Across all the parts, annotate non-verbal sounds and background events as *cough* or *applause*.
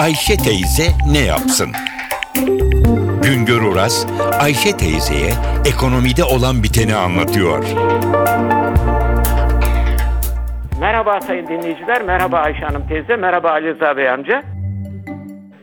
Ayşe teyze ne yapsın? Güngör Oras, Ayşe teyzeye ekonomide olan biteni anlatıyor. Merhaba sayın dinleyiciler, merhaba Ayşe Hanım teyze, merhaba Ali Rıza Bey amca.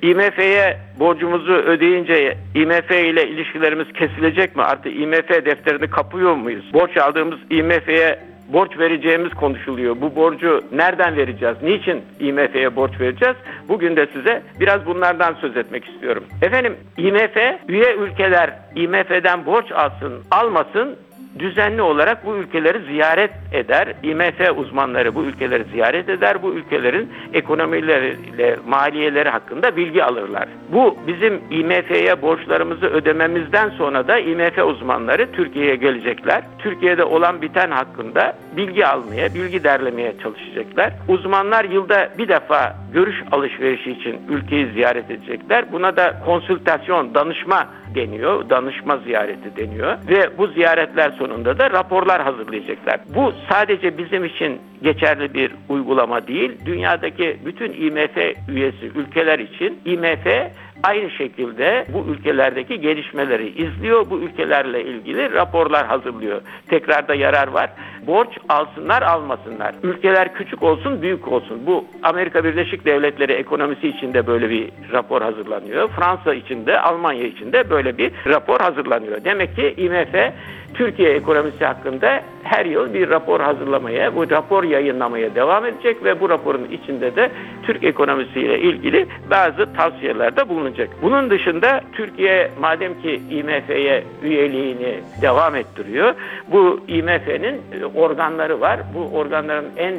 IMF'ye borcumuzu ödeyince IMF ile ilişkilerimiz kesilecek mi? Artık IMF defterini kapıyor muyuz? Borç aldığımız IMF'ye borç vereceğimiz konuşuluyor. Bu borcu nereden vereceğiz? Niçin IMF'ye borç vereceğiz? Bugün de size biraz bunlardan söz etmek istiyorum. Efendim IMF üye ülkeler IMF'den borç alsın, almasın düzenli olarak bu ülkeleri ziyaret eder. IMF uzmanları bu ülkeleri ziyaret eder. Bu ülkelerin ekonomileriyle maliyeleri hakkında bilgi alırlar. Bu bizim IMF'ye borçlarımızı ödememizden sonra da IMF uzmanları Türkiye'ye gelecekler. Türkiye'de olan biten hakkında bilgi almaya, bilgi derlemeye çalışacaklar. Uzmanlar yılda bir defa görüş alışverişi için ülkeyi ziyaret edecekler. Buna da konsültasyon, danışma deniyor. Danışma ziyareti deniyor. Ve bu ziyaretler sonunda da raporlar hazırlayacaklar. Bu sadece bizim için geçerli bir uygulama değil. Dünyadaki bütün IMF üyesi ülkeler için IMF aynı şekilde bu ülkelerdeki gelişmeleri izliyor. Bu ülkelerle ilgili raporlar hazırlıyor. Tekrarda yarar var. Borç alsınlar almasınlar. Ülkeler küçük olsun büyük olsun. Bu Amerika Birleşik Devletleri ekonomisi için de böyle bir rapor hazırlanıyor. Fransa için de Almanya için de böyle bir rapor hazırlanıyor. Demek ki IMF Türkiye ekonomisi hakkında her yıl bir rapor hazırlamaya, bu rapor yayınlamaya devam edecek ve bu raporun içinde de Türk ekonomisiyle ilgili bazı tavsiyelerde bulunacak. Bunun dışında Türkiye madem ki IMF'ye üyeliğini devam ettiriyor, bu IMF'nin organları var. Bu organların en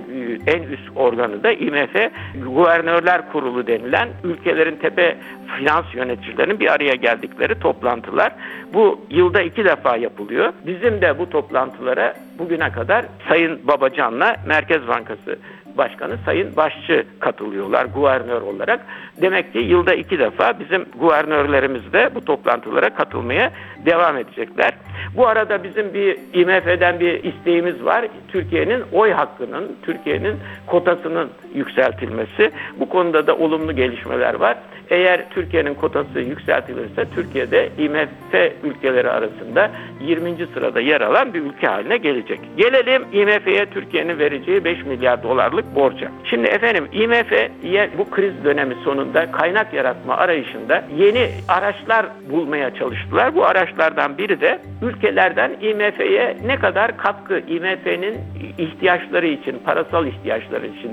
en üst organı da IMF Guvernörler Kurulu denilen ülkelerin tepe finans yöneticilerinin bir araya geldikleri toplantılar. Bu yılda iki defa yapılıyor. Bizim de bu toplantılara bugüne kadar Sayın Babacan'la Merkez Bankası Başkanı Sayın Başçı katılıyorlar guvernör olarak. Demek ki yılda iki defa bizim guvernörlerimiz de bu toplantılara katılmaya devam edecekler. Bu arada bizim bir IMF'den bir isteğimiz var. Türkiye'nin oy hakkının, Türkiye'nin kotasının yükseltilmesi. Bu konuda da olumlu gelişmeler var. Eğer Türkiye'nin kotası yükseltilirse Türkiye'de IMF ülkeleri arasında 20. sırada yer alan bir ülke haline gelecek. Gelelim IMF'ye Türkiye'nin vereceği 5 milyar dolarlık borca. Şimdi efendim IMF bu kriz dönemi sonunda kaynak yaratma arayışında yeni araçlar bulmaya çalıştılar. Bu araçlardan biri de ülkelerden IMF'ye ne kadar katkı, IMF'nin ihtiyaçları için, parasal ihtiyaçları için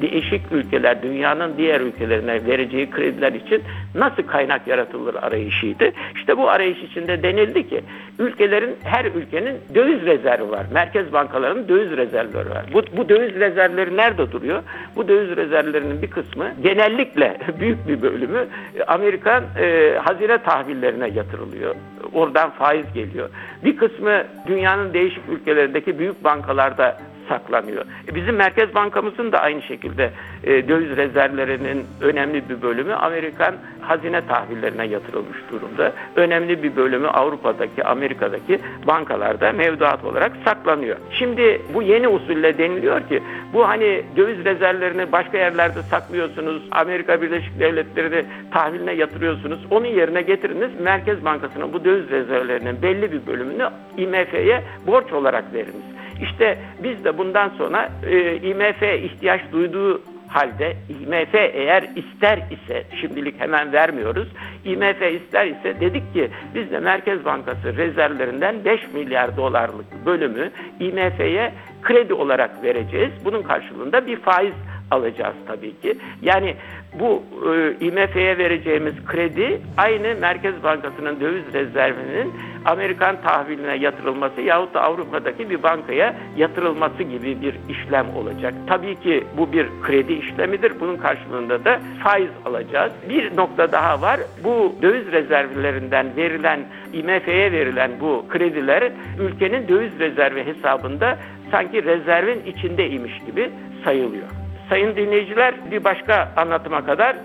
değişik ülkeler, dünyanın diğer ülkelerine vereceği krediler için nasıl kaynak yaratılır arayışıydı. İşte bu arayış içinde denildi ki ülkelerin, her ülkenin döviz rezervi var. Merkez bankalarının döviz rezervleri var. Bu, bu döviz rezervleri nerede duruyor? Bu döviz rezervlerinin bir kısmı genellikle *laughs* büyük bir bölümü Amerikan e, hazine tahvillerine yatırılıyor. Oradan faiz geliyor. Bir kısmı dünyanın değişik ülkelerindeki büyük bankalarda saklanıyor. E, bizim Merkez Bankamızın da aynı şekilde e, döviz rezervlerinin önemli bir bölümü Amerikan hazine tahvillerine yatırılmış durumda. Önemli bir bölümü Avrupa'daki, Amerika'daki bankalarda mevduat olarak saklanıyor. Şimdi bu yeni usulle deniliyor ki bu hani döviz rezervlerini başka yerlerde saklıyorsunuz, Amerika Birleşik Devletleri'ni tahviline yatırıyorsunuz. Onun yerine getiriniz Merkez Bankası'nın bu döviz rezervlerinin belli bir bölümünü IMF'ye borç olarak veriniz. İşte biz de bundan sonra e, IMF ihtiyaç duyduğu halde IMF eğer ister ise şimdilik hemen vermiyoruz. IMF ister ise dedik ki biz de Merkez Bankası rezervlerinden 5 milyar dolarlık bölümü IMF'ye kredi olarak vereceğiz. Bunun karşılığında bir faiz alacağız tabii ki. Yani bu e, IMF'ye vereceğimiz kredi aynı Merkez Bankası'nın döviz rezervinin Amerikan tahviline yatırılması yahut da Avrupa'daki bir bankaya yatırılması gibi bir işlem olacak. Tabii ki bu bir kredi işlemidir. Bunun karşılığında da faiz alacağız. Bir nokta daha var. Bu döviz rezervlerinden verilen IMF'ye verilen bu krediler ülkenin döviz rezervi hesabında sanki rezervin içindeymiş gibi sayılıyor. Sayın dinleyiciler bir başka anlatıma kadar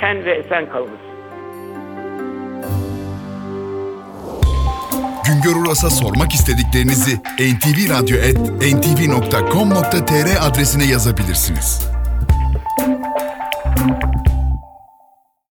şen ve esen kalınız. Güngör Uras'a sormak istediklerinizi ntvradio.com.tr adresine yazabilirsiniz.